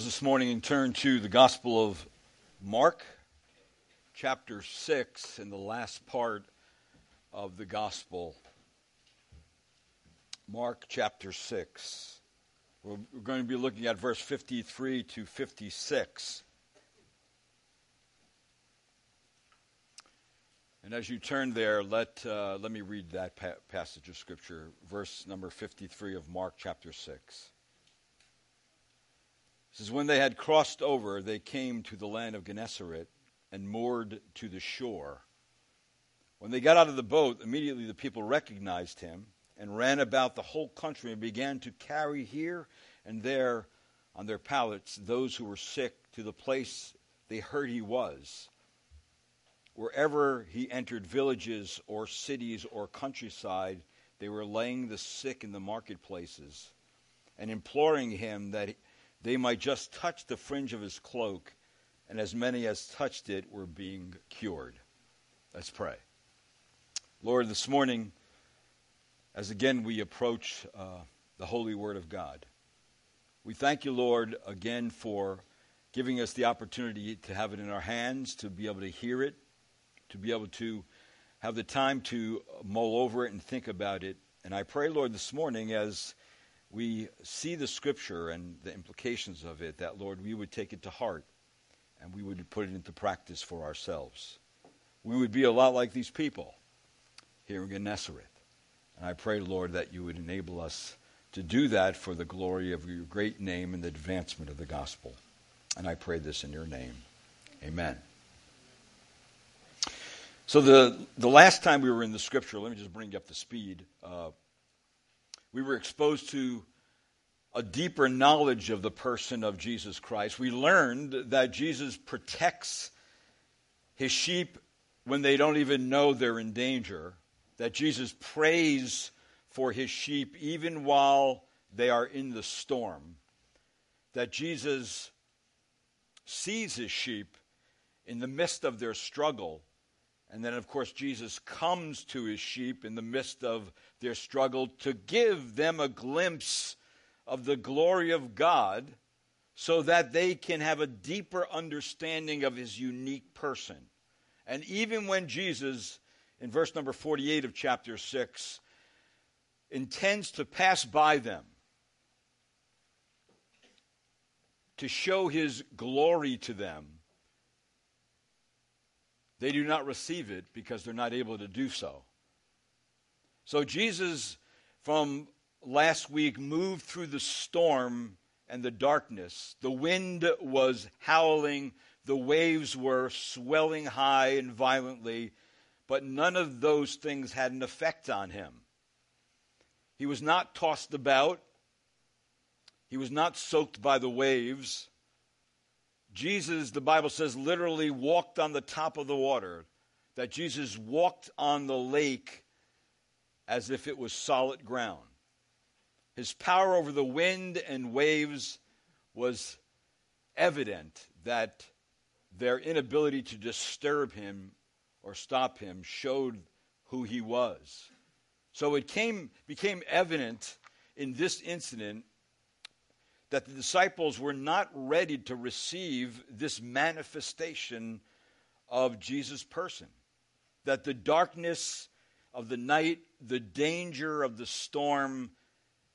this morning and turn to the Gospel of Mark, chapter 6, and the last part of the Gospel. Mark chapter 6. We're going to be looking at verse 53 to 56. And as you turn there, let, uh, let me read that pa- passage of Scripture, verse number 53 of Mark chapter 6. It says, When they had crossed over, they came to the land of Gennesaret and moored to the shore. When they got out of the boat, immediately the people recognized him and ran about the whole country and began to carry here and there on their pallets those who were sick to the place they heard he was. Wherever he entered villages or cities or countryside, they were laying the sick in the marketplaces and imploring him that they might just touch the fringe of his cloak, and as many as touched it were being cured. Let's pray. Lord, this morning, as again we approach uh, the holy word of God, we thank you, Lord, again for giving us the opportunity to have it in our hands, to be able to hear it, to be able to have the time to mull over it and think about it. And I pray, Lord, this morning as we see the scripture and the implications of it, that, Lord, we would take it to heart and we would put it into practice for ourselves. We would be a lot like these people here in Gennesaret. And I pray, Lord, that you would enable us to do that for the glory of your great name and the advancement of the gospel. And I pray this in your name. Amen. So the the last time we were in the scripture, let me just bring you up to speed. Uh, we were exposed to a deeper knowledge of the person of Jesus Christ. We learned that Jesus protects his sheep when they don't even know they're in danger, that Jesus prays for his sheep even while they are in the storm, that Jesus sees his sheep in the midst of their struggle and then, of course, Jesus comes to his sheep in the midst of their struggle to give them a glimpse of the glory of God so that they can have a deeper understanding of his unique person. And even when Jesus, in verse number 48 of chapter 6, intends to pass by them, to show his glory to them, they do not receive it because they're not able to do so. So Jesus, from last week, moved through the storm and the darkness. The wind was howling, the waves were swelling high and violently, but none of those things had an effect on him. He was not tossed about, he was not soaked by the waves. Jesus, the Bible says, literally walked on the top of the water, that Jesus walked on the lake as if it was solid ground. His power over the wind and waves was evident that their inability to disturb him or stop him showed who he was. So it came, became evident in this incident that the disciples were not ready to receive this manifestation of Jesus' person. That the darkness of the night, the danger of the storm,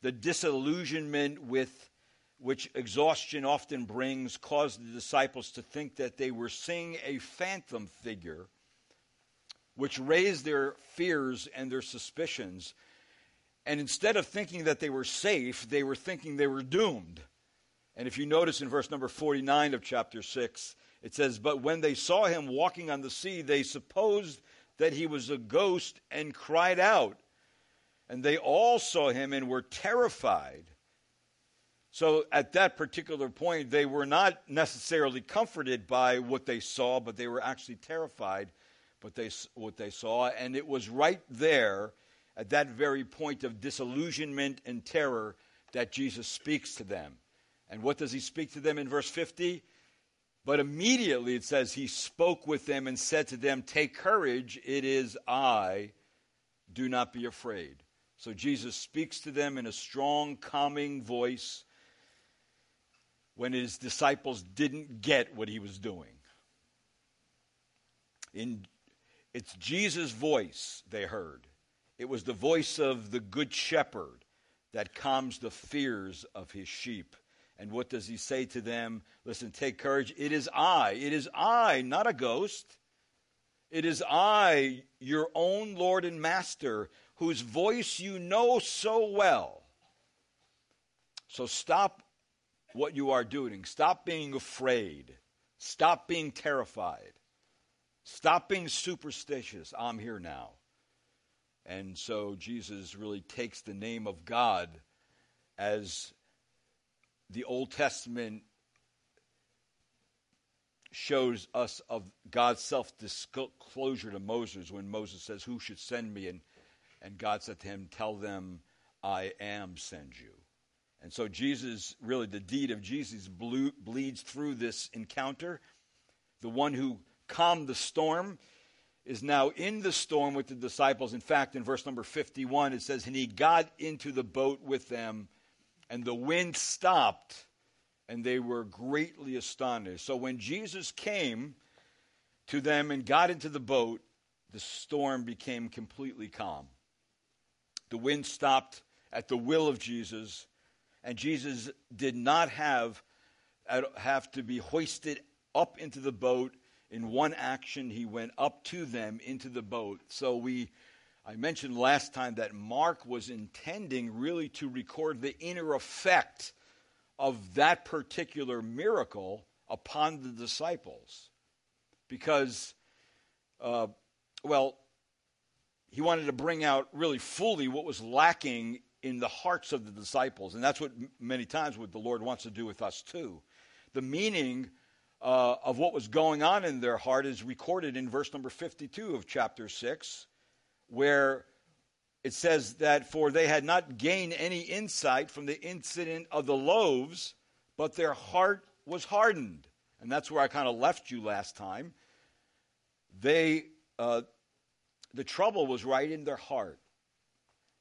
the disillusionment with which exhaustion often brings caused the disciples to think that they were seeing a phantom figure, which raised their fears and their suspicions and instead of thinking that they were safe, they were thinking they were doomed. And if you notice in verse number 49 of chapter 6, it says, But when they saw him walking on the sea, they supposed that he was a ghost and cried out. And they all saw him and were terrified. So at that particular point, they were not necessarily comforted by what they saw, but they were actually terrified they, what they saw. And it was right there at that very point of disillusionment and terror that Jesus speaks to them. And what does he speak to them in verse 50? But immediately it says he spoke with them and said to them, Take courage, it is I, do not be afraid. So Jesus speaks to them in a strong, calming voice. when his disciples didn't get what he was doing. In, it's Jesus' voice they heard. It was the voice of the Good Shepherd that calms the fears of his sheep. And what does he say to them? Listen, take courage. It is I. It is I, not a ghost. It is I, your own Lord and Master, whose voice you know so well. So stop what you are doing. Stop being afraid. Stop being terrified. Stop being superstitious. I'm here now. And so Jesus really takes the name of God as the Old Testament shows us of God's self disclosure to Moses when Moses says, Who should send me? And, and God said to him, Tell them, I am send you. And so Jesus, really, the deed of Jesus bleeds through this encounter. The one who calmed the storm is now in the storm with the disciples. In fact, in verse number 51, it says, And he got into the boat with them, and the wind stopped, and they were greatly astonished. So when Jesus came to them and got into the boat, the storm became completely calm. The wind stopped at the will of Jesus, and Jesus did not have, have to be hoisted up into the boat in one action, he went up to them into the boat. So we, I mentioned last time that Mark was intending really to record the inner effect of that particular miracle upon the disciples. Because, uh, well, he wanted to bring out really fully what was lacking in the hearts of the disciples. And that's what many times what the Lord wants to do with us too. The meaning uh, of what was going on in their heart is recorded in verse number 52 of chapter 6, where it says that for they had not gained any insight from the incident of the loaves, but their heart was hardened. And that's where I kind of left you last time. They, uh, the trouble was right in their heart,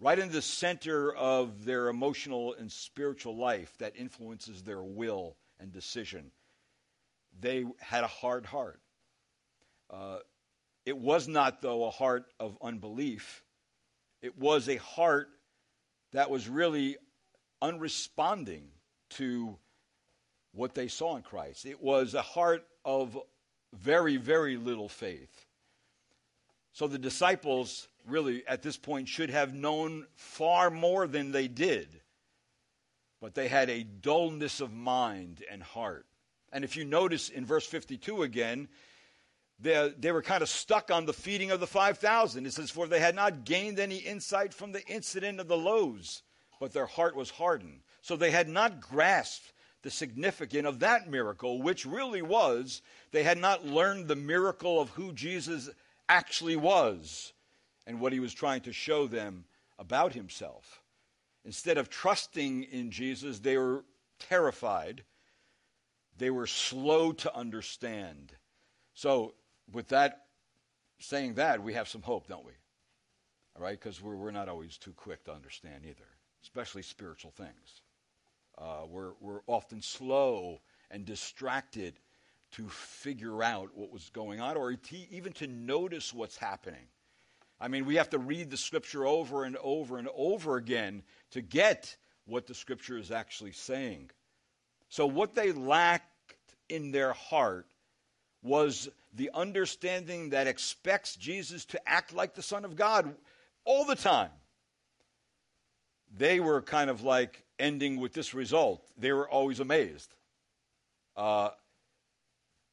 right in the center of their emotional and spiritual life that influences their will and decision they had a hard heart. Uh, it was not, though, a heart of unbelief. It was a heart that was really unresponding to what they saw in Christ. It was a heart of very, very little faith. So the disciples, really, at this point, should have known far more than they did. But they had a dullness of mind and heart. And if you notice in verse 52 again, they, they were kind of stuck on the feeding of the 5,000. It says, For they had not gained any insight from the incident of the loaves, but their heart was hardened. So they had not grasped the significance of that miracle, which really was, they had not learned the miracle of who Jesus actually was and what he was trying to show them about himself. Instead of trusting in Jesus, they were terrified they were slow to understand. So, with that, saying that, we have some hope, don't we? All right, because we're, we're not always too quick to understand either, especially spiritual things. Uh, we're, we're often slow and distracted to figure out what was going on or to, even to notice what's happening. I mean, we have to read the scripture over and over and over again to get what the scripture is actually saying. So, what they lacked in their heart was the understanding that expects Jesus to act like the Son of God all the time. They were kind of like ending with this result. They were always amazed. Uh,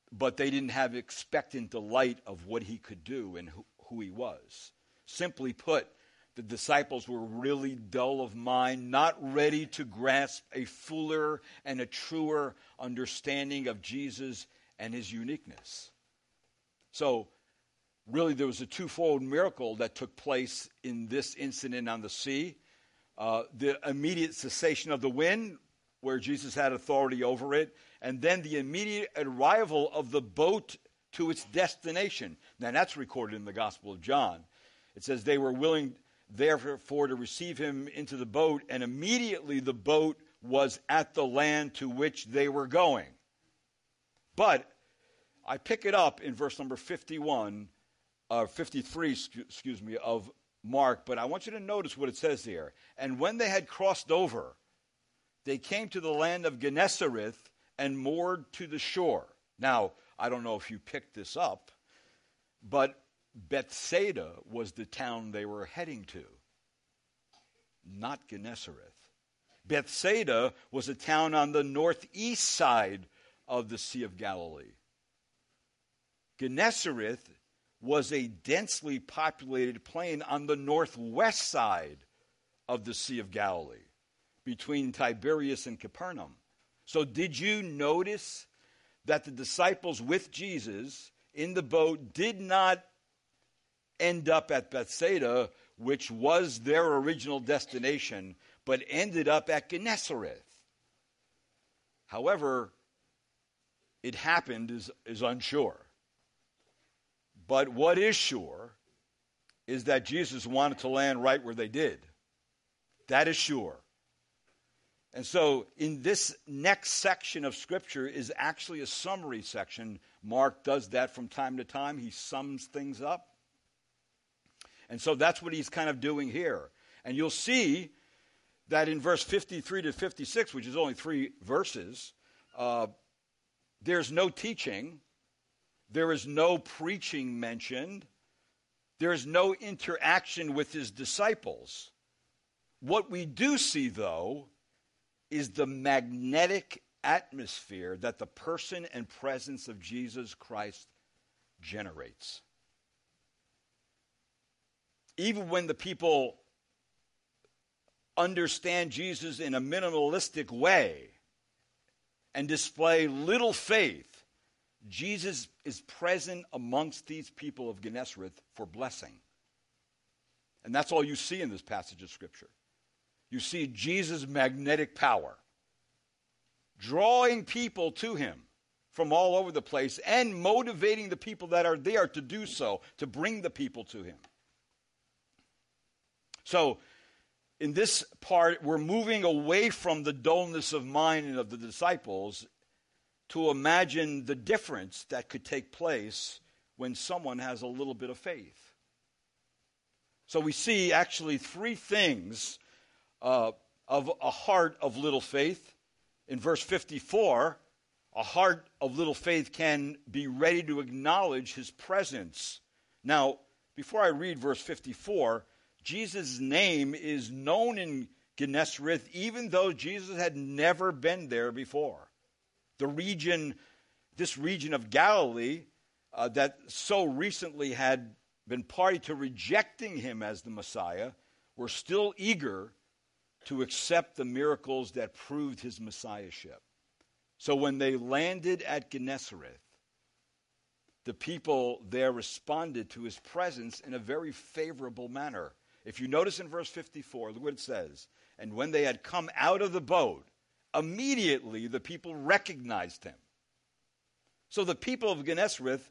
but they didn't have expectant delight of what he could do and who, who he was. Simply put, the disciples were really dull of mind, not ready to grasp a fuller and a truer understanding of Jesus and his uniqueness. So, really, there was a twofold miracle that took place in this incident on the sea uh, the immediate cessation of the wind, where Jesus had authority over it, and then the immediate arrival of the boat to its destination. Now, that's recorded in the Gospel of John. It says they were willing therefore to receive him into the boat, and immediately the boat was at the land to which they were going. But I pick it up in verse number 51, uh, 53, excuse me, of Mark, but I want you to notice what it says here. And when they had crossed over, they came to the land of Gennesareth and moored to the shore. Now, I don't know if you picked this up, but Bethsaida was the town they were heading to, not Gennesareth. Bethsaida was a town on the northeast side of the Sea of Galilee. Gennesareth was a densely populated plain on the northwest side of the Sea of Galilee, between Tiberias and Capernaum. So, did you notice that the disciples with Jesus in the boat did not end up at Bethsaida, which was their original destination, but ended up at Gennesareth? However, it happened is, is unsure. But what is sure is that Jesus wanted to land right where they did. That is sure. And so, in this next section of Scripture is actually a summary section. Mark does that from time to time. He sums things up. And so that's what he's kind of doing here. And you'll see that in verse 53 to 56, which is only three verses, uh, there's no teaching, there is no preaching mentioned, there is no interaction with his disciples. What we do see, though, is the magnetic atmosphere that the person and presence of Jesus Christ generates. Even when the people understand Jesus in a minimalistic way and display little faith, Jesus is present amongst these people of Gennesareth for blessing. And that's all you see in this passage of Scripture you see Jesus' magnetic power, drawing people to him from all over the place and motivating the people that are there to do so, to bring the people to him. So, in this part, we're moving away from the dullness of mind and of the disciples to imagine the difference that could take place when someone has a little bit of faith. So we see actually three things uh, of a heart of little faith. In verse 54, a heart of little faith can be ready to acknowledge his presence. Now, before I read verse 54, Jesus' name is known in Gennesareth, even though Jesus had never been there before. The region, this region of Galilee, uh, that so recently had been party to rejecting him as the Messiah, were still eager to accept the miracles that proved his messiahship. So when they landed at Gennesareth, the people there responded to his presence in a very favorable manner. If you notice in verse 54, look what it says. And when they had come out of the boat, immediately the people recognized him. So the people of Gennesareth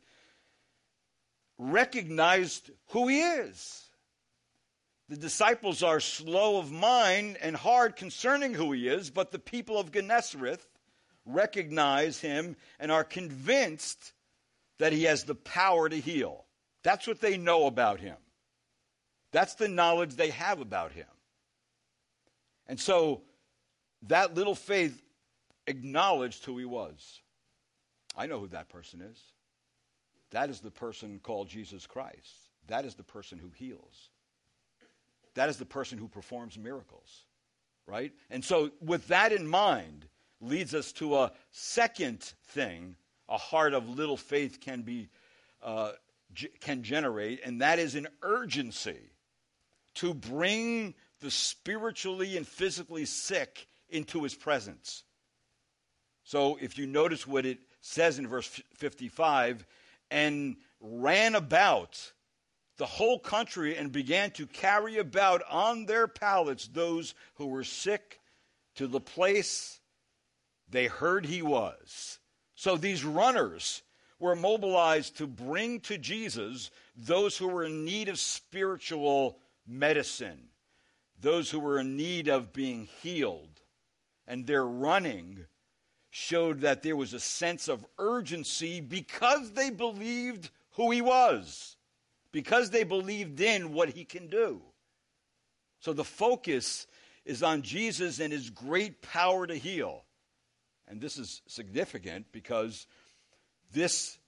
recognized who he is. The disciples are slow of mind and hard concerning who he is, but the people of Gennesareth recognize him and are convinced that he has the power to heal. That's what they know about him. That's the knowledge they have about him. And so that little faith acknowledged who he was. I know who that person is. That is the person called Jesus Christ. That is the person who heals. That is the person who performs miracles, right? And so, with that in mind, leads us to a second thing a heart of little faith can be uh, g- can generate, and that is an urgency to bring the spiritually and physically sick into his presence. So, if you notice what it says in verse 55, and ran about the whole country and began to carry about on their pallets those who were sick to the place they heard he was. So these runners were mobilized to bring to Jesus those who were in need of spiritual medicine, those who were in need of being healed. and their running showed that there was a sense of urgency because they believed who he was, because they believed in what he can do. So the focus is on Jesus and his great power to heal. And this is significant because this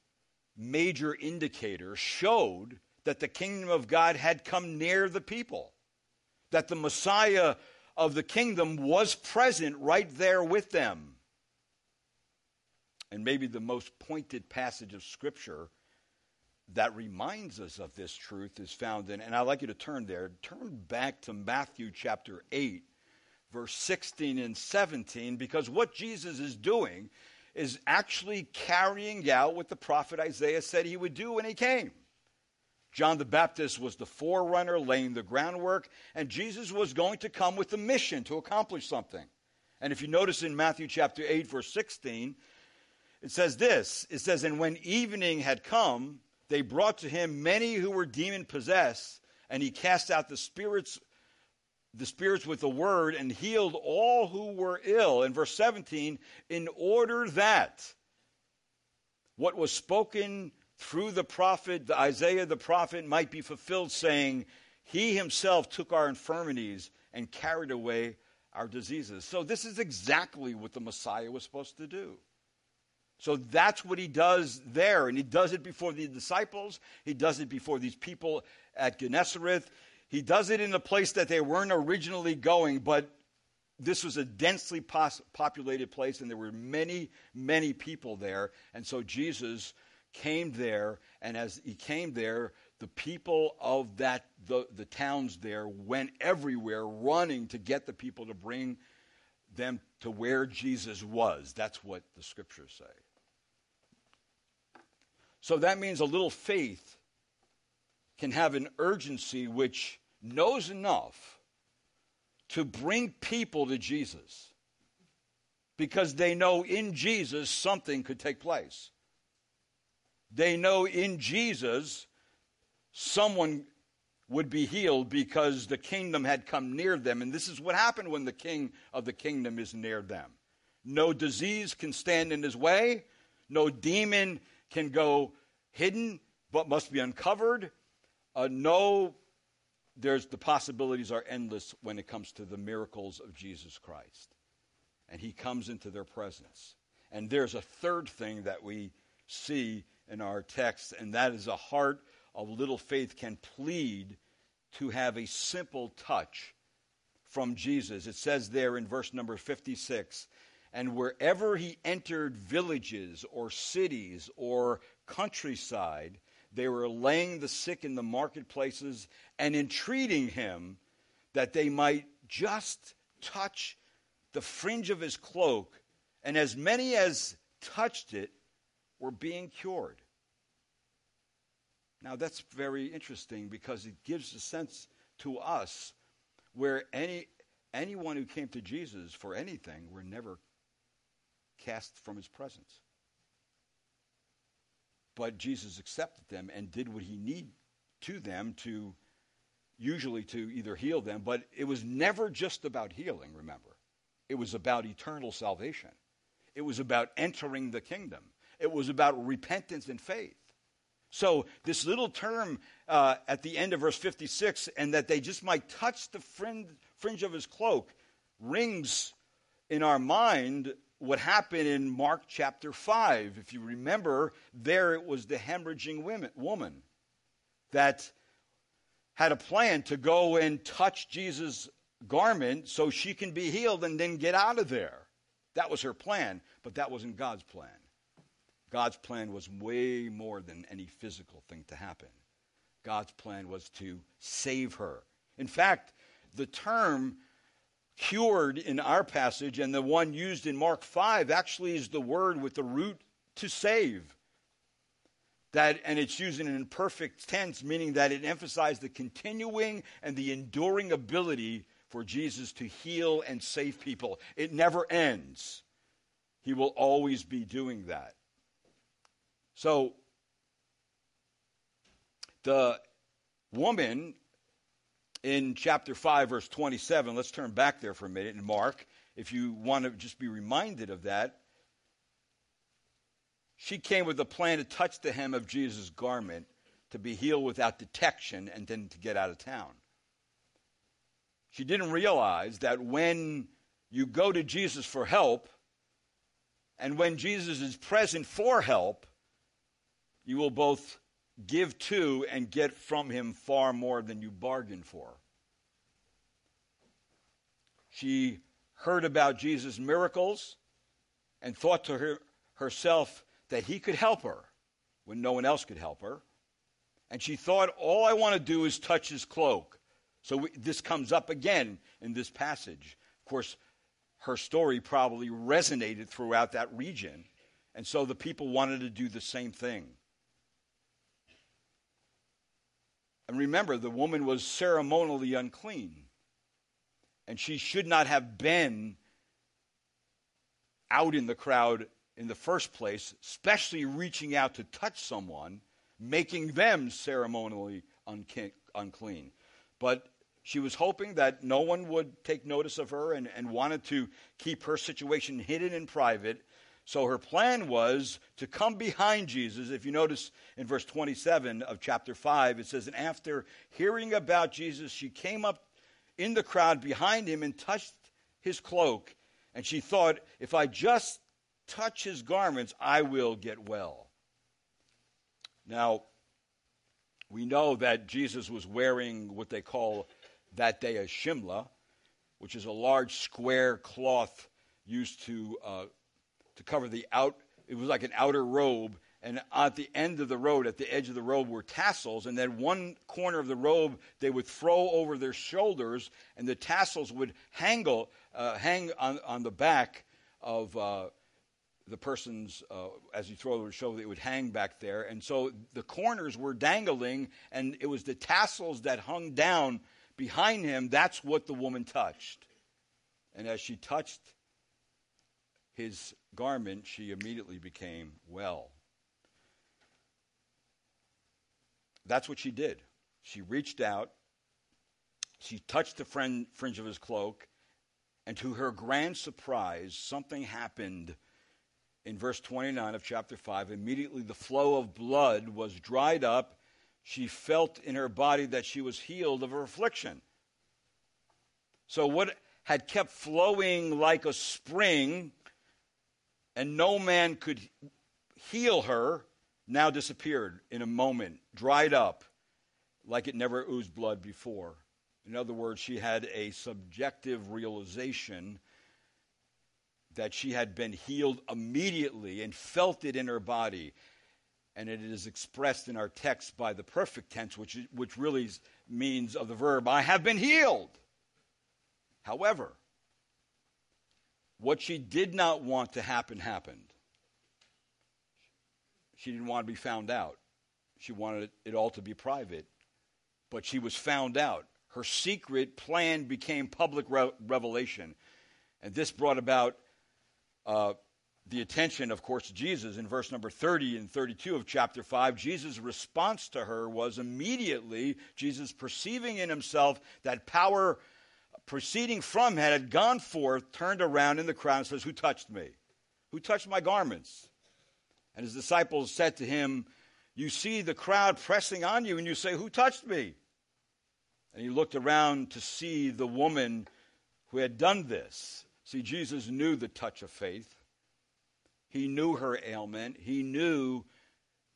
major indicator showed that the kingdom of God had come near the people, that the Messiah of the kingdom was present right there with them. And maybe the most pointed passage of Scripture that reminds us of this truth is found in, and I'd like you to turn there, turn back to Matthew chapter 8, verse 16 and 17, because what Jesus is doing is actually carrying out what the prophet Isaiah said he would do when he came. John the Baptist was the forerunner, laying the groundwork, and Jesus was going to come with a mission to accomplish something. And if you notice in Matthew chapter 8, verse 16, it says this It says, And when evening had come, they brought to him many who were demon possessed, and he cast out the spirits the spirits with the word and healed all who were ill. In verse 17, in order that what was spoken through the prophet, Isaiah the prophet, might be fulfilled, saying, He himself took our infirmities and carried away our diseases. So, this is exactly what the Messiah was supposed to do. So that's what he does there. And he does it before the disciples. He does it before these people at Gennesareth. He does it in a place that they weren't originally going, but this was a densely populated place, and there were many, many people there. And so Jesus came there, and as he came there, the people of that the, the towns there went everywhere running to get the people to bring them to where Jesus was. That's what the scriptures say. So that means a little faith can have an urgency which knows enough to bring people to Jesus because they know in Jesus something could take place. They know in Jesus someone would be healed because the kingdom had come near them. And this is what happened when the king of the kingdom is near them. No disease can stand in his way, no demon can go hidden but must be uncovered. Uh, no, there's the possibilities are endless when it comes to the miracles of Jesus Christ. And he comes into their presence. And there's a third thing that we see in our text, and that is a heart of little faith can plead to have a simple touch from Jesus. It says there in verse number 56 and wherever he entered villages or cities or countryside, they were laying the sick in the marketplaces and entreating him that they might just touch the fringe of his cloak. And as many as touched it were being cured. Now that's very interesting because it gives a sense to us where any anyone who came to Jesus for anything were never cast from his presence. But Jesus accepted them and did what he needed to them to usually to either heal them, but it was never just about healing, remember. It was about eternal salvation. It was about entering the kingdom. It was about repentance and faith. So, this little term uh, at the end of verse 56, and that they just might touch the fringe, of his cloak, rings in our mind what happened in Mark chapter 5. If you remember, there it was the hemorrhaging women, woman that had a plan to go and touch Jesus' garment so she can be healed and then get out of there. That was her plan, but that wasn't God's plan. God's plan was way more than any physical thing to happen. God's plan was to save her. In fact, the term cured in our passage, and the one used in Mark 5 actually is the word with the root to save. That, and it's used in an imperfect tense, meaning that it emphasized the continuing and the enduring ability for Jesus to heal and save people. It never ends. He will always be doing that. So, the woman in chapter 5, verse 27, let's turn back there for a minute in Mark. if you want to just be reminded of that, she came with a plan to touch the hem of Jesus' garment to be healed without detection and then to get out of town. She didn't realize that when you go to Jesus for help, and when Jesus is present for help, you will both give to and get from him far more than you bargained for. She heard about Jesus' miracles and thought to her, herself that he could help her when no one else could help her. And she thought, all I want to do is touch his cloak. So we, this comes up again in this passage. Of course, her story probably resonated throughout that region. And so the people wanted to do the same thing. And remember, the woman was ceremonially unclean. And she should not have been out in the crowd in the first place, especially reaching out to touch someone, making them ceremonially unclean. But she was hoping that no one would take notice of her and, and wanted to keep her situation hidden in private. So her plan was to come behind Jesus. If you notice in verse 27 of chapter 5, it says, And after hearing about Jesus, she came up in the crowd behind him and touched his cloak. And she thought, If I just touch his garments, I will get well. Now, we know that Jesus was wearing what they call that day a simlah, which is a large square cloth used to uh, to cover the out. It was like an outer robe, and at the end of the robe, at the edge of the robe, were tassels, and then one corner of the robe they would throw over their shoulders, and the tassels would hangle, uh, hang on, on the back of. Uh, the person's, uh, as you throw over the shoulder, it would hang back there. And so the corners were dangling, and it was the tassels that hung down behind him, that's what the woman touched. And as she touched his garment, she immediately became well. That's what she did. She reached out, she touched the fringe of his cloak, and to her grand surprise, something happened in verse 29 of chapter 5. Immediately the flow of blood was dried up she felt in her body that she was healed of her affliction. So, what had kept flowing like a spring and no man could heal her now disappeared in a moment, dried up like it never oozed blood before. In other words, she had a subjective realization that she had been healed immediately and felt it in her body and it is expressed in our text by the perfect tense, which, which really means of the verb, I have been healed. However, what she did not want to happen happened. She didn't want to be found out. She wanted it all to be private. But she was found out. Her secret plan became public re- revelation. And this brought about uh, the attention, of course, Jesus in verse number 30 and 32 of chapter 5. Jesus' response to her was immediately Jesus perceiving in himself that power proceeding from him had gone forth, turned around in the crowd and says, Who touched me? Who touched my garments? And his disciples said to him, You see the crowd pressing on you, and you say, Who touched me? And he looked around to see the woman who had done this. See, Jesus knew the touch of faith. He knew her ailment. He knew,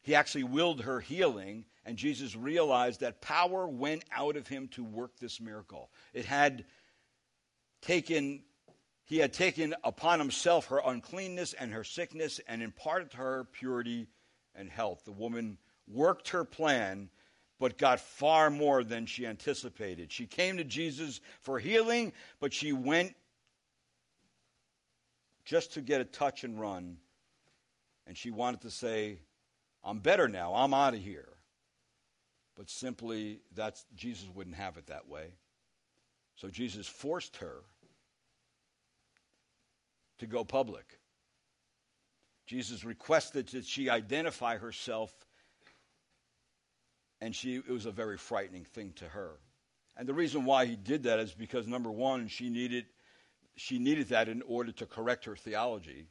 he actually willed her healing. And Jesus realized that power went out of him to work this miracle. It had taken, he had taken upon himself her uncleanness and her sickness and imparted to her purity and health. The woman worked her plan but got far more than she anticipated. She came to Jesus for healing, but she went just to get a touch and run and she wanted to say, I'm better now, I'm out of here. But simply, that's, Jesus wouldn't have it that way. So Jesus forced her to go public. Jesus requested that she identify herself, and she, it was a very frightening thing to her. And the reason why he did that is because, number one, she needed, she needed that in order to correct her theology.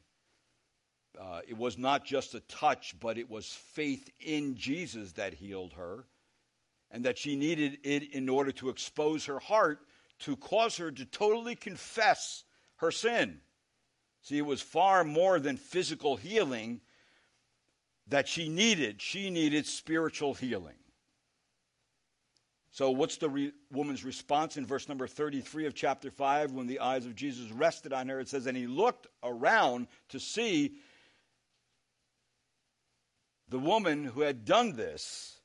Uh, it was not just a touch, but it was faith in Jesus that healed her, and that she needed it in order to expose her heart to cause her to totally confess her sin. See, it was far more than physical healing that she needed. She needed spiritual healing. So, what's the re- woman's response in verse number 33 of chapter 5 when the eyes of Jesus rested on her? It says, And he looked around to see the woman who had done this.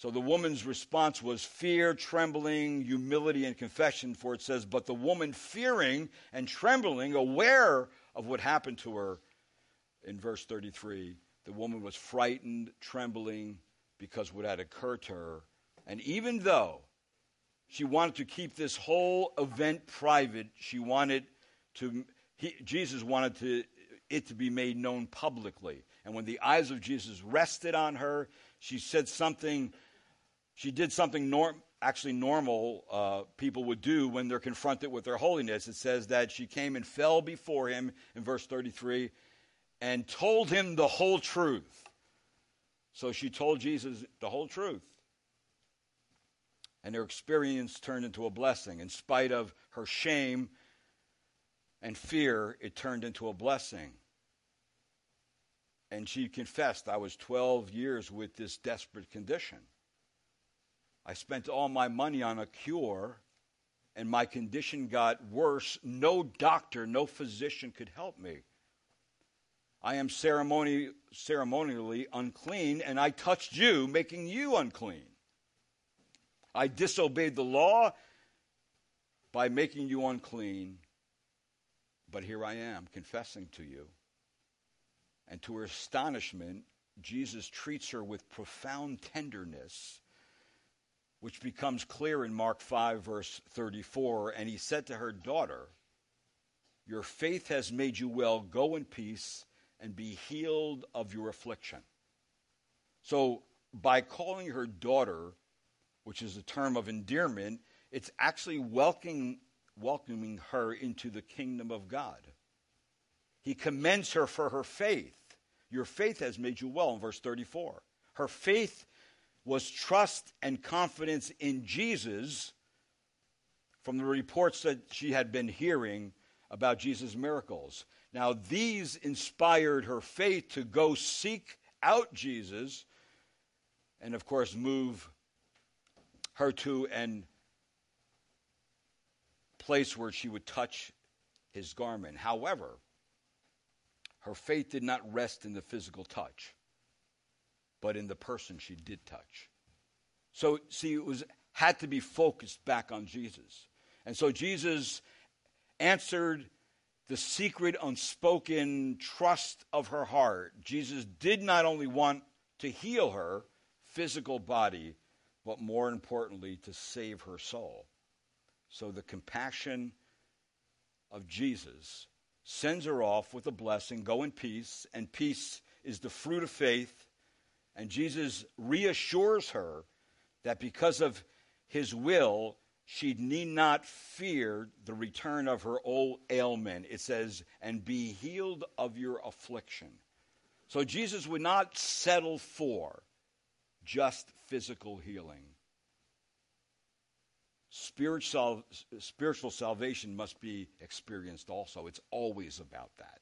So, the woman's response was fear, trembling, humility, and confession. For it says, But the woman, fearing and trembling, aware of what happened to her, in verse 33, the woman was frightened, trembling, because what had occurred to her and even though she wanted to keep this whole event private, she wanted to, he, Jesus wanted to, it to be made known publicly. And when the eyes of Jesus rested on her, she said something, she did something norm, actually normal uh, people would do when they're confronted with their holiness. It says that she came and fell before him in verse 33 and told him the whole truth. So she told Jesus the whole truth and her experience turned into a blessing. In spite of her shame and fear, it turned into a blessing. And she confessed, I was 12 years with this desperate condition. I spent all my money on a cure, and my condition got worse. No doctor, no physician could help me. I am ceremony, ceremonially unclean, and I touched you, making you unclean. I disobeyed the law by making you unclean, but here I am confessing to you. And to her astonishment, Jesus treats her with profound tenderness, which becomes clear in Mark 5, verse 34. And he said to her, Daughter, your faith has made you well. Go in peace and be healed of your affliction. So, by calling her daughter, which is a term of endearment, it's actually welcoming, welcoming her into the kingdom of God. He commends her for her faith. Your faith has made you well, in verse 34. Her faith was trust and confidence in Jesus from the reports that she had been hearing about Jesus' miracles. Now, these inspired her faith to go seek out Jesus and, of course, move her to an place where she would touch his garment. However, her faith did not rest in the physical touch, but in the person she did touch. So, see, it was had to be focused back on Jesus. And so Jesus answered the secret, unspoken trust of her heart. Jesus did not only want to heal her physical body, but more importantly, to save her soul. So the compassion of Jesus sends her off with a blessing go in peace, and peace is the fruit of faith. And Jesus reassures her that because of his will, she need not fear the return of her old ailment. It says, and be healed of your affliction. So Jesus would not settle for just physical healing. Spiritual, spiritual salvation must be experienced also. It's always about that.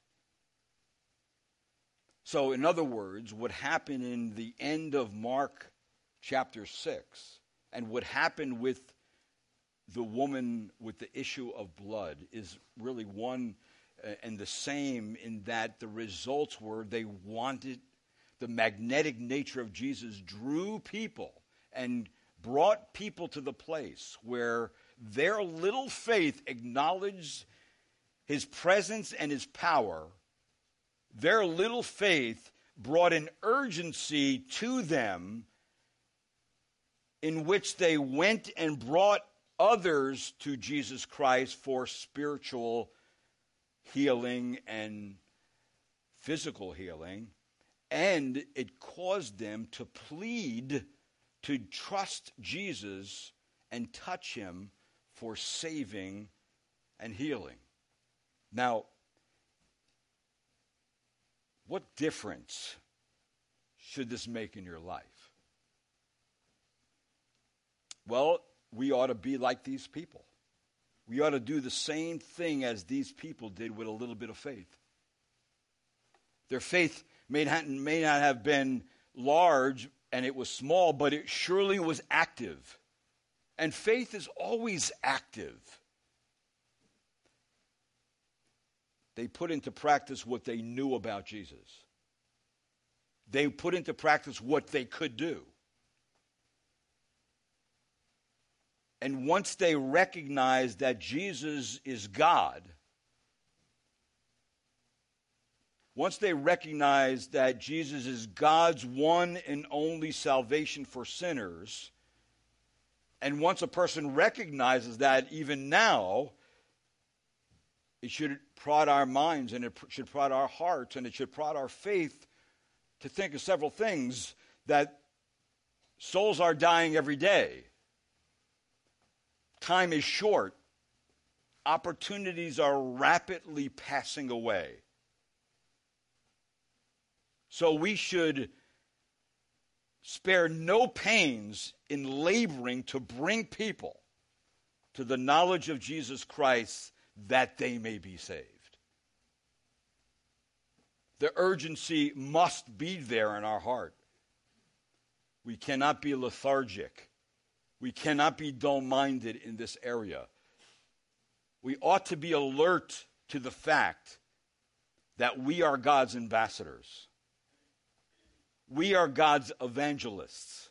So, in other words, what happened in the end of Mark chapter 6 and what happened with the woman with the issue of blood is really one uh, and the same in that the results were they wanted the magnetic nature of Jesus drew people and brought people to the place where their little faith acknowledged his presence and his power. Their little faith brought an urgency to them in which they went and brought others to Jesus Christ for spiritual healing and physical healing and it caused them to plead to trust Jesus and touch him for saving and healing. Now, what difference should this make in your life? Well, we ought to be like these people. We ought to do the same thing as these people did with a little bit of faith. Their faith may not, may not have been large and it was small, but it surely was active. And faith is always active. They put into practice what they knew about Jesus. They put into practice what they could do. And once they recognize that Jesus is God, once they recognize that Jesus is God's one and only salvation for sinners, and once a person recognizes that even now, it should prod our minds and it should prod our hearts and it should prod our faith to think of several things that souls are dying every day. Time is short. Opportunities are rapidly passing away. So we should spare no pains in laboring to bring people to the knowledge of Jesus Christ that they may be saved. The urgency must be there in our heart. We cannot be lethargic. We cannot be dull minded in this area. We ought to be alert to the fact that we are God's ambassadors. We are God's evangelists.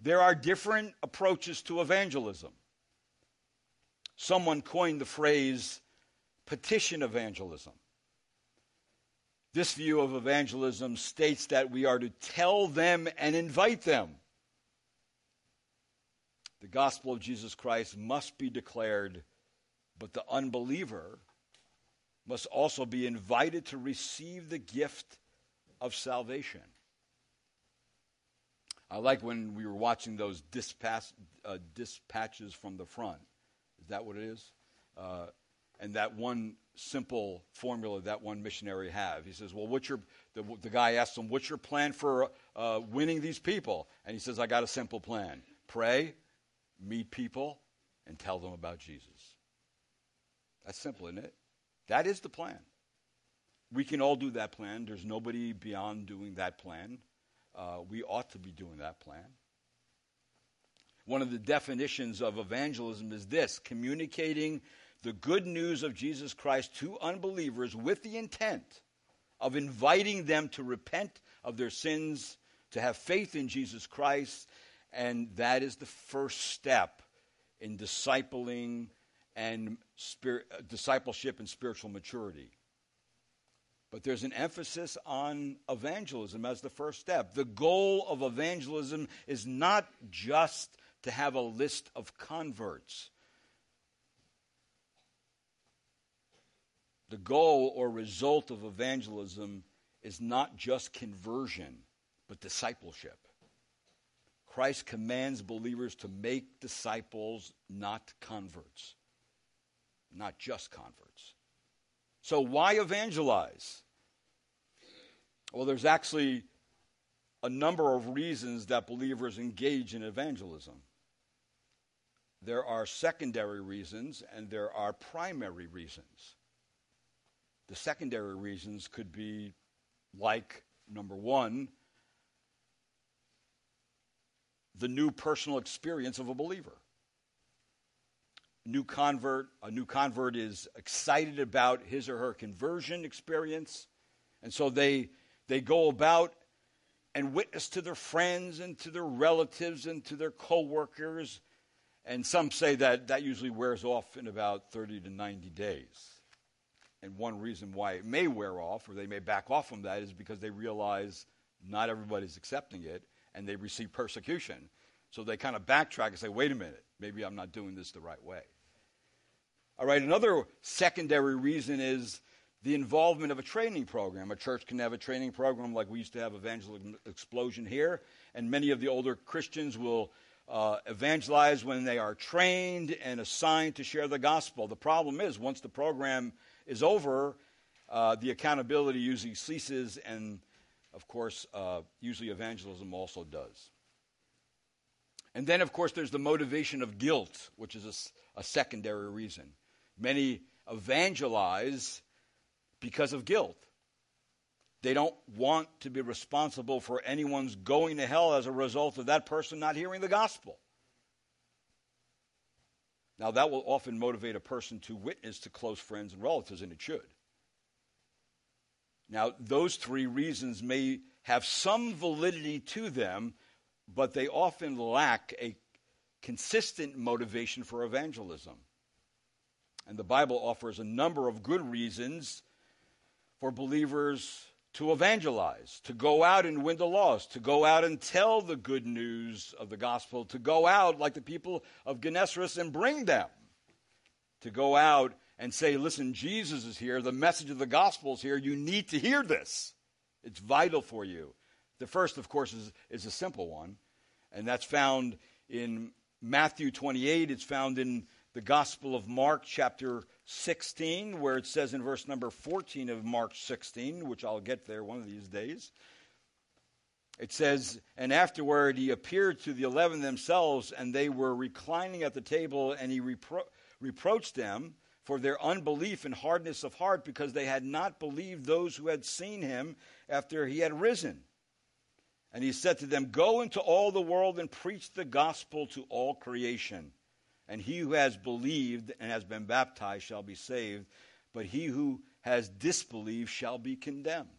There are different approaches to evangelism. Someone coined the phrase petition evangelism. This view of evangelism states that we are to tell them and invite them. The gospel of Jesus Christ must be declared, but the unbeliever must also be invited to receive the gift of salvation. I like when we were watching those dispatch, uh, dispatches from the front. That what it is? Uh, and that one simple formula that one missionary have. He says, "Well, what's your?" The, the guy asks him, "What's your plan for uh, winning these people?" And he says, "I got a simple plan: pray, meet people, and tell them about Jesus." That's simple, isn't it? That is the plan. We can all do that plan. There's nobody beyond doing that plan. Uh, we ought to be doing that plan. One of the definitions of evangelism is this communicating the good news of Jesus Christ to unbelievers with the intent of inviting them to repent of their sins, to have faith in Jesus Christ, and that is the first step in discipling and spirit, discipleship and spiritual maturity. But there's an emphasis on evangelism as the first step. The goal of evangelism is not just to have a list of converts. The goal or result of evangelism is not just conversion, but discipleship. Christ commands believers to make disciples, not converts. Not just converts. So, why evangelize? Well, there's actually a number of reasons that believers engage in evangelism. There are secondary reasons and there are primary reasons. The secondary reasons could be like number one, the new personal experience of a believer. New convert, a new convert is excited about his or her conversion experience, and so they they go about and witness to their friends and to their relatives and to their coworkers and some say that that usually wears off in about 30 to 90 days. And one reason why it may wear off or they may back off from that is because they realize not everybody's accepting it and they receive persecution. So they kind of backtrack and say, wait a minute, maybe I'm not doing this the right way. All right, another secondary reason is the involvement of a training program. A church can have a training program like we used to have Evangelism Explosion here, and many of the older Christians will uh, evangelize when they are trained and assigned to share the gospel. The problem is, once the program is over, uh, the accountability usually ceases, and of course, uh, usually evangelism also does. And then, of course, there's the motivation of guilt, which is a, a secondary reason. Many evangelize because of guilt. They don't want to be responsible for anyone's going to hell as a result of that person not hearing the gospel. Now, that will often motivate a person to witness to close friends and relatives, and it should. Now, those three reasons may have some validity to them, but they often lack a consistent motivation for evangelism. And the Bible offers a number of good reasons for believers to evangelize, to go out and win the lost, to go out and tell the good news of the gospel, to go out like the people of Gennesaret and bring them, to go out and say, listen, Jesus is here, the message of the gospel is here, you need to hear this. It's vital for you. The first, of course, is, is a simple one, and that's found in Matthew 28, it's found in the Gospel of Mark, chapter 16, where it says in verse number 14 of Mark 16, which I'll get there one of these days. It says, And afterward he appeared to the eleven themselves, and they were reclining at the table, and he repro- reproached them for their unbelief and hardness of heart, because they had not believed those who had seen him after he had risen. And he said to them, Go into all the world and preach the gospel to all creation. And he who has believed and has been baptized shall be saved, but he who has disbelieved shall be condemned.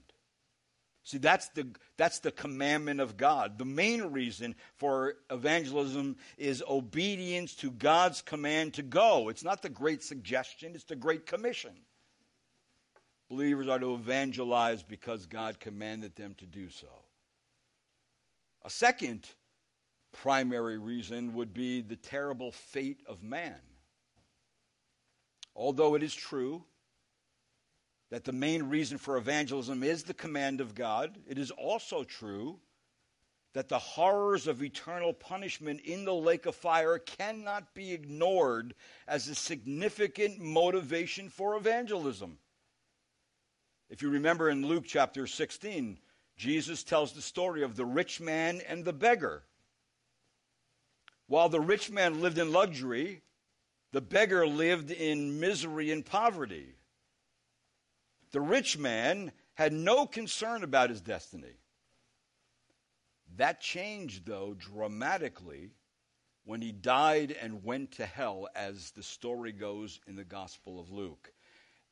See, that's the, that's the commandment of God. The main reason for evangelism is obedience to God's command to go. It's not the great suggestion, it's the great commission. Believers are to evangelize because God commanded them to do so. A second primary reason would be the terrible fate of man. Although it is true that the main reason for evangelism is the command of God, it is also true that the horrors of eternal punishment in the lake of fire cannot be ignored as a significant motivation for evangelism. If you remember in Luke chapter 16, Jesus tells the story of the rich man and the beggar. While the rich man lived in luxury, the beggar lived in misery and poverty. The rich man had no concern about his destiny. That changed, though, dramatically when he died and went to hell, as the story goes in the Gospel of Luke.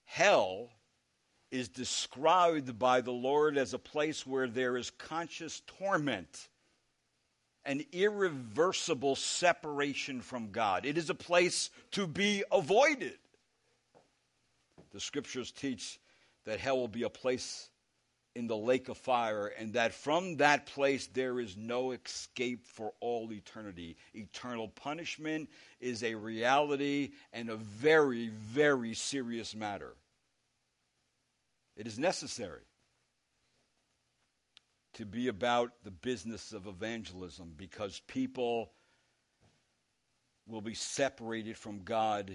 Hell is described by the Lord as a place where there is conscious torment an irreversible separation from God. It is a place to be avoided. The scriptures teach that hell will be a place in the lake of fire, and that from that place there is no escape for all eternity. Eternal punishment is a reality and a very, very serious matter. It is necessary to be about the business of evangelism because people will be separated from God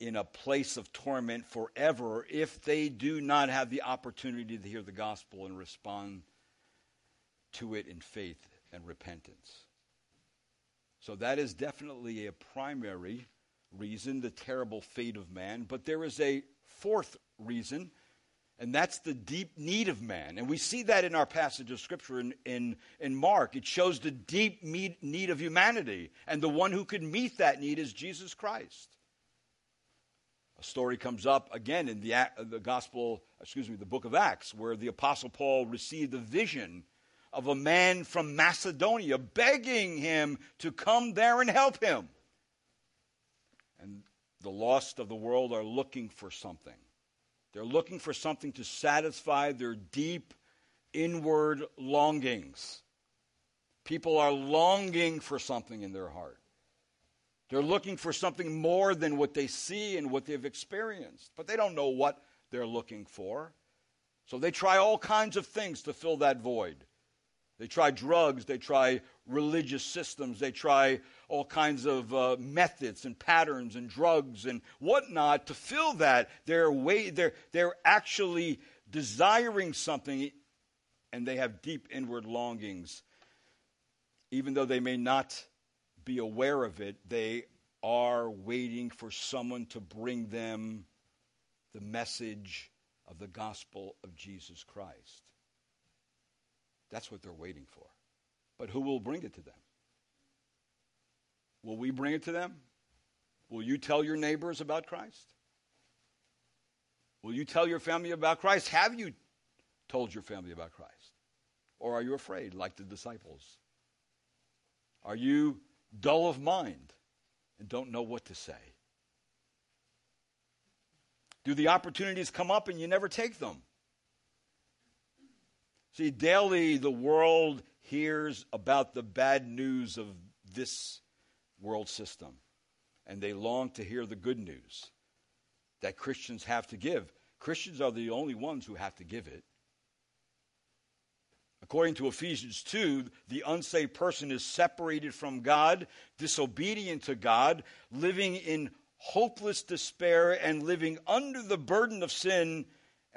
in a place of torment forever if they do not have the opportunity to hear the gospel and respond to it in faith and repentance. So that is definitely a primary reason, the terrible fate of man. But there is a fourth reason and that's the deep need of man. And we see that in our passage of Scripture in, in, in Mark. It shows the deep need of humanity. And the one who could meet that need is Jesus Christ. A story comes up again in the, the Gospel, excuse me, the book of Acts, where the Apostle Paul received a vision of a man from Macedonia begging him to come there and help him. And the lost of the world are looking for something. They're looking for something to satisfy their deep inward longings. People are longing for something in their heart. They're looking for something more than what they see and what they've experienced, but they don't know what they're looking for. So they try all kinds of things to fill that void. They try drugs, they try religious systems, they try all kinds of uh, methods and patterns and drugs and whatnot to fill that. They're, way, they're, they're actually desiring something and they have deep inward longings. Even though they may not be aware of it, they are waiting for someone to bring them the message of the gospel of Jesus Christ. That's what they're waiting for. But who will bring it to them? Will we bring it to them? Will you tell your neighbors about Christ? Will you tell your family about Christ? Have you told your family about Christ? Or are you afraid, like the disciples? Are you dull of mind and don't know what to say? Do the opportunities come up and you never take them? See, daily the world hears about the bad news of this world system, and they long to hear the good news that Christians have to give. Christians are the only ones who have to give it. According to Ephesians 2, the unsaved person is separated from God, disobedient to God, living in hopeless despair, and living under the burden of sin,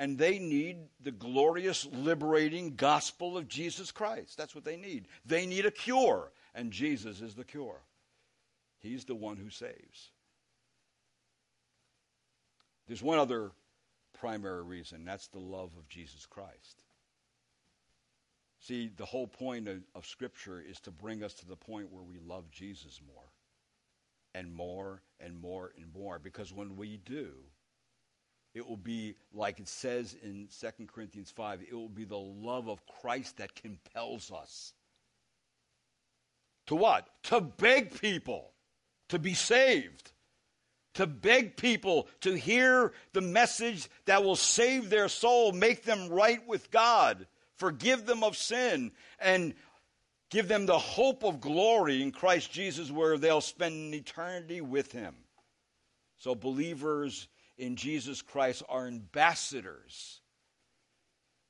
and they need the glorious, liberating gospel of Jesus Christ. That's what they need. They need a cure, and Jesus is the cure. He's the one who saves. There's one other primary reason that's the love of Jesus Christ. See, the whole point of, of, Scripture is to bring us to the point where we love Jesus more and more and more and more. Because when we do, it will be like it says in 2 Corinthians 5 it will be the love of Christ that compels us. To what? To beg people to be saved. To beg people to hear the message that will save their soul, make them right with God forgive them of sin, and give them the hope of glory in Christ Jesus where they'll spend an eternity with Him. So, believers in Jesus Christ are ambassadors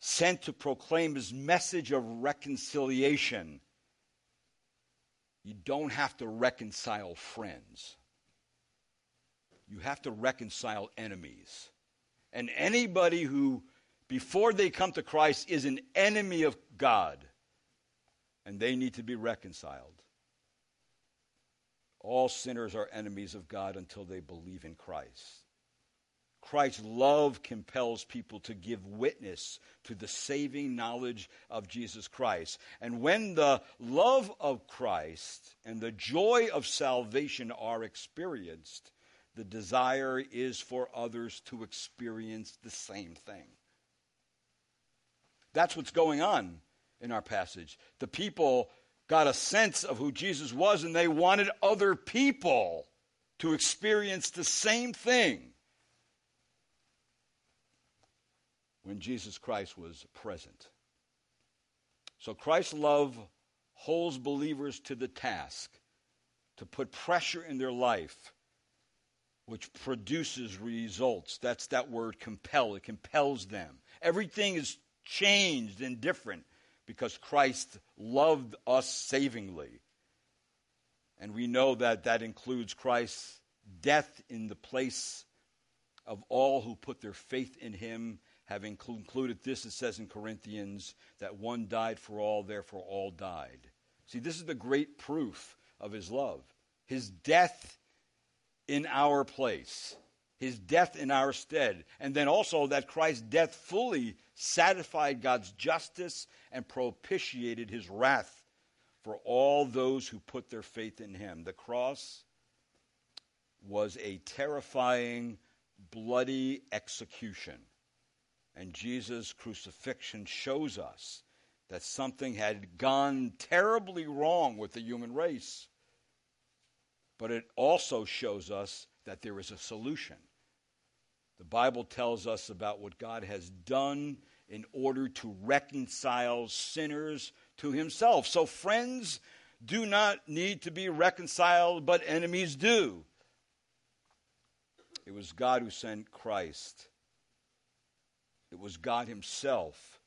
sent to proclaim His message of reconciliation. You don't have to reconcile friends. You have to reconcile enemies. And anybody who before they come to Christ is an enemy of God, and they need to be reconciled. All sinners are enemies of God until they believe in Christ. Christ's love compels people to give witness to the saving knowledge of Jesus Christ. And when the love of Christ and the joy of salvation are experienced, the desire is for others to experience the same thing. That's what's going on in our passage. The people got a sense of who Jesus was, and they wanted other people to experience the same thing when Jesus Christ was present. So Christ's love holds believers to the task to put pressure in their life, which produces results. That's that word compel. It compels them. Everything is changed and different because Christ loved us savingly. And we know that that includes Christ's death in the place of all who put their faith in him, having concluded this, it says in Corinthians, that one died for all, therefore all died. See, this is the great proof of his love. His death in our place, his death in our stead, and then also that Christ's death fully satisfied God's justice, and propitiated his wrath for all those who put their faith in him. The cross was a terrifying, bloody execution. And Jesus' crucifixion shows us that something had gone terribly wrong with the human race. But it also shows us that there is a solution. The Bible tells us about what God has done in order to reconcile sinners to himself. So, friends do not need to be reconciled, but enemies do. It was God who sent Christ, it was God Himself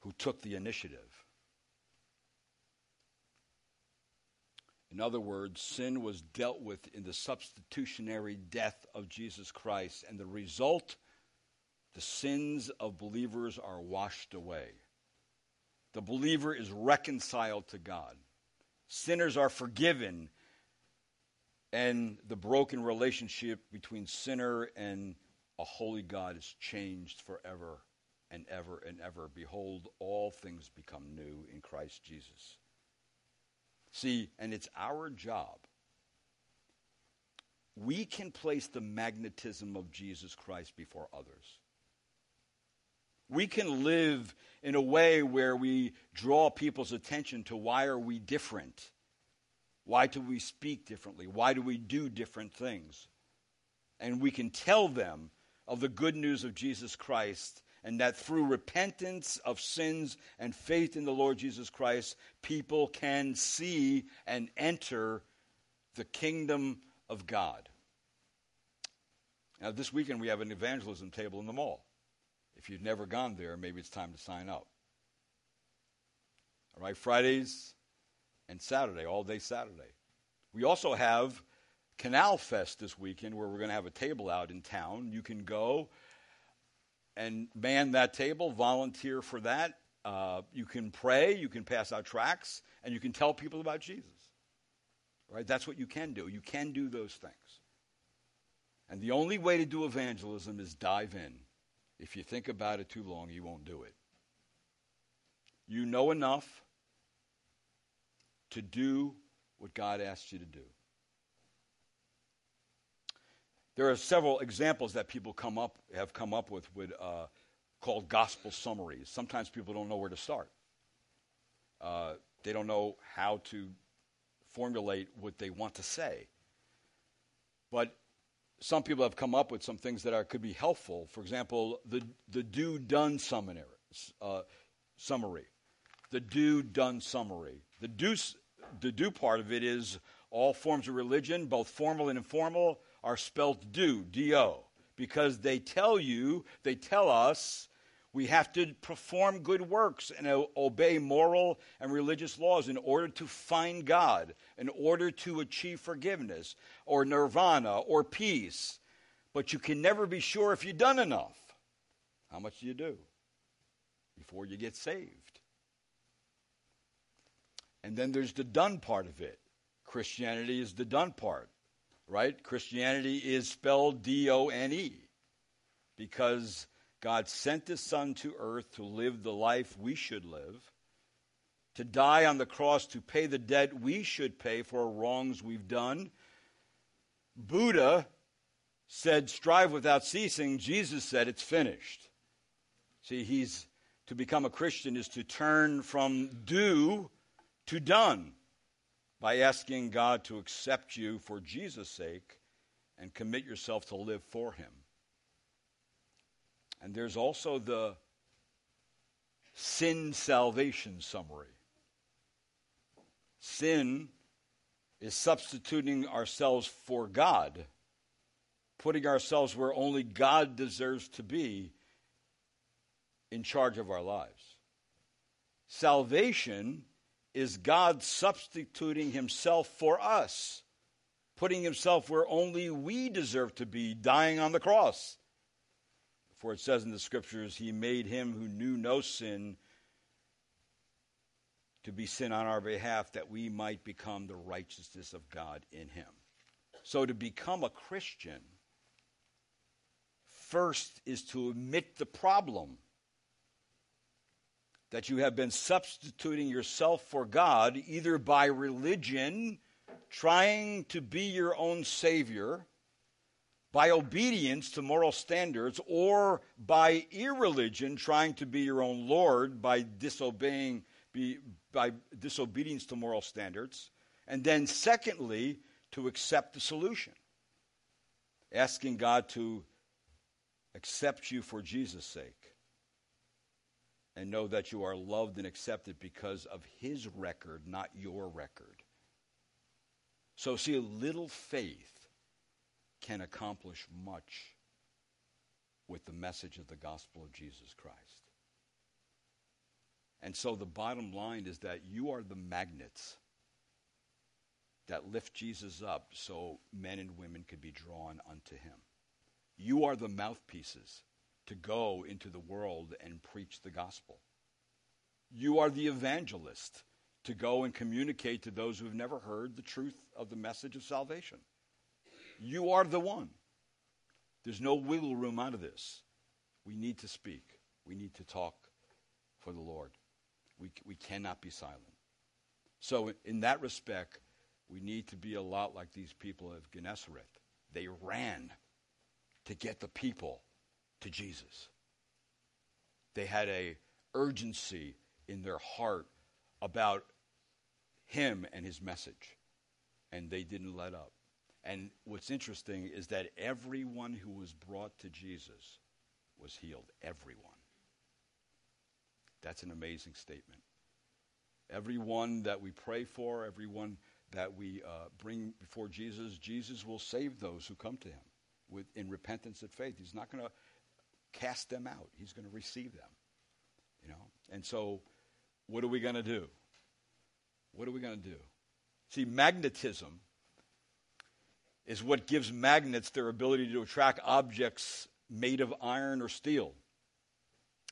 who took the initiative. In other words, sin was dealt with in the substitutionary death of Jesus Christ, and the result, the sins of believers are washed away. The believer is reconciled to God. Sinners are forgiven, and the broken relationship between sinner and a holy God is changed forever and ever and ever. Behold, all things become new in Christ Jesus. See, and it's our job. We can place the magnetism of Jesus Christ before others. We can live in a way where we draw people's attention to why are we different? Why do we speak differently? Why do we do different things? And we can tell them of the good news of Jesus Christ and that through repentance of sins and faith in the Lord Jesus Christ, people can see and enter the kingdom of God. Now, this weekend we have an evangelism table in the mall. If you've never gone there, maybe it's time to sign up. All right, Fridays and Saturday, all day Saturday. We also have Canal Fest this weekend where we're going to have a table out in town. You can go and man that table, volunteer for that. Uh, you can pray, you can pass out tracts, and you can tell people about Jesus. Right? That's what you can do. You can do those things. And the only way to do evangelism is dive in. If you think about it too long, you won't do it. You know enough to do what God asks you to do. There are several examples that people come up have come up with, with uh, called gospel summaries. Sometimes people don't know where to start. Uh, they don't know how to formulate what they want to say. But some people have come up with some things that are, could be helpful. For example, the, the do done summary, uh, summary. The do done summary. The do, the do part of it is all forms of religion, both formal and informal, are spelled do, D-O, because they tell you, they tell us we have to perform good works and obey moral and religious laws in order to find God, in order to achieve forgiveness or nirvana or peace. But you can never be sure if you've done enough. How much do you do before you get saved? And then there's the done part of it. Christianity is the done part right? Christianity is spelled D O N E because God sent his Son to earth to live the life we should live, to die on the cross to pay the debt we should pay for wrongs we've done. Buddha said, strive without ceasing. Jesus said, it's finished. See, he's to become a Christian is to turn from do to done by asking God to accept you for Jesus' sake and commit yourself to live for Him. And there's also the sin salvation summary. Sin is substituting ourselves for God, putting ourselves where only God deserves to be in charge of our lives. Salvation is God substituting himself for us, putting himself where only we deserve to be, dying on the cross. For it says in the scriptures, He made him who knew no sin to be sin on our behalf that we might become the righteousness of God in him. So to become a Christian, first is to admit the problem that you have been substituting yourself for God either by religion, trying to be your own Savior, by obedience to moral standards, or by irreligion, trying to be your own Lord by disobeying, be, by disobedience to moral standards. And then, secondly, to accept the solution, asking God to accept you for Jesus' sake and know that you are loved and accepted because of his record, not your record. So, see, a little faith can accomplish much with the message of the gospel of Jesus Christ. And so the bottom line is that you are the magnets that lift Jesus up so men and women could be drawn unto him. You are the mouthpieces to go into the world and preach the gospel. You are the evangelist to go and communicate to those who have never heard the truth of the message of salvation. You are the one. There's no wiggle room out of this. We need to speak. We need to talk for the Lord. We, we cannot be silent. So, in that respect, we need to be a lot like these people of Gennesaret. They ran to get the people to Jesus. They had a urgency in their heart about him and his message, and they didn't let up. And what's interesting is that everyone who was brought to Jesus was healed. Everyone. That's an amazing statement. Everyone that we pray for, everyone that we uh, bring before Jesus, Jesus will save those who come to him with, in repentance and faith. He's not going to cast them out. He's going to receive them. You know? And so what are we going to do? What are we going to do? See, magnetism is what gives magnets their ability to attract objects made of iron or steel.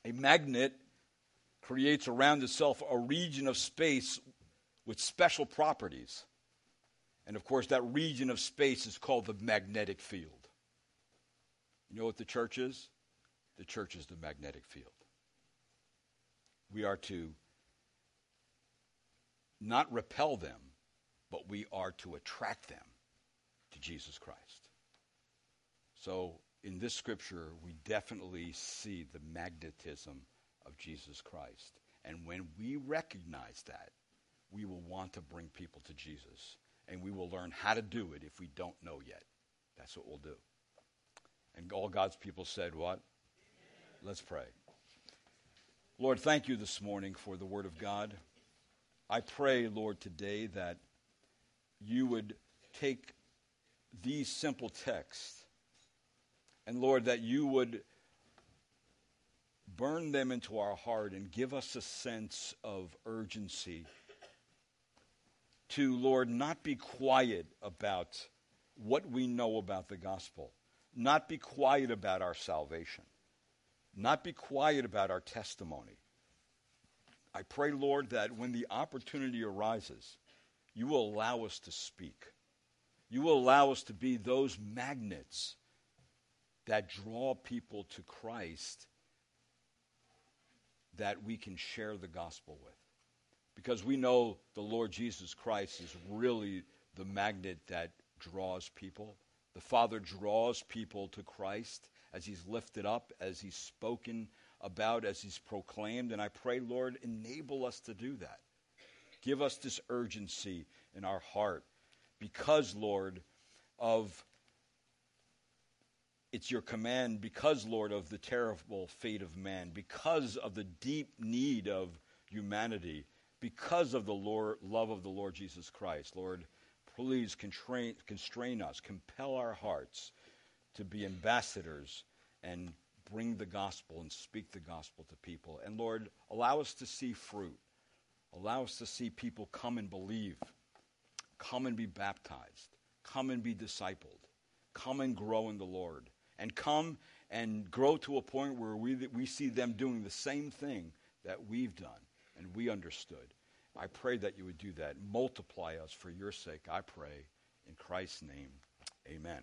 A magnet creates around itself a region of space with special properties. And of course, that region of space is called the magnetic field. You know what the church is? The church is the magnetic field. We are to not repel them, but we are to attract them to Jesus Christ. So, in this scripture, we definitely see the magnetism of Jesus Christ. And when we recognize that, we will want to bring people to Jesus. And we will learn how to do it if we don't know yet. That's what we'll do. And all God's people said, What? Let's pray. Lord, thank you this morning for the Word of God. I pray, Lord, today that you would take these simple texts and, Lord, that you would burn them into our heart and give us a sense of urgency to, Lord, not be quiet about what we know about the gospel, not be quiet about our salvation, not be quiet about our testimony, I pray, Lord, that when the opportunity arises, you will allow us to speak. You will allow us to be those magnets that draw people to Christ that we can share the gospel with. Because we know the Lord Jesus Christ is really the magnet that draws people. The Father draws people to Christ as He's lifted up, as He's spoken about as he's proclaimed. And I pray, Lord, enable us to do that. Give us this urgency in our heart because, Lord, of it's your command, because, Lord, of the terrible fate of man, because of the deep need of humanity, because of the Lord, love of the Lord Jesus Christ. Lord, please constrain, constrain us, compel our hearts to be ambassadors and bring the gospel and speak the gospel to people. And Lord, allow us to see fruit. Allow us to see people come and believe, come and be baptized, come and be discipled, come and grow in the Lord, and come and grow to a point where we, we see them doing the same thing that we've done and we understood. I pray that you would do that. Multiply us for your sake, I pray. In Christ's name, amen.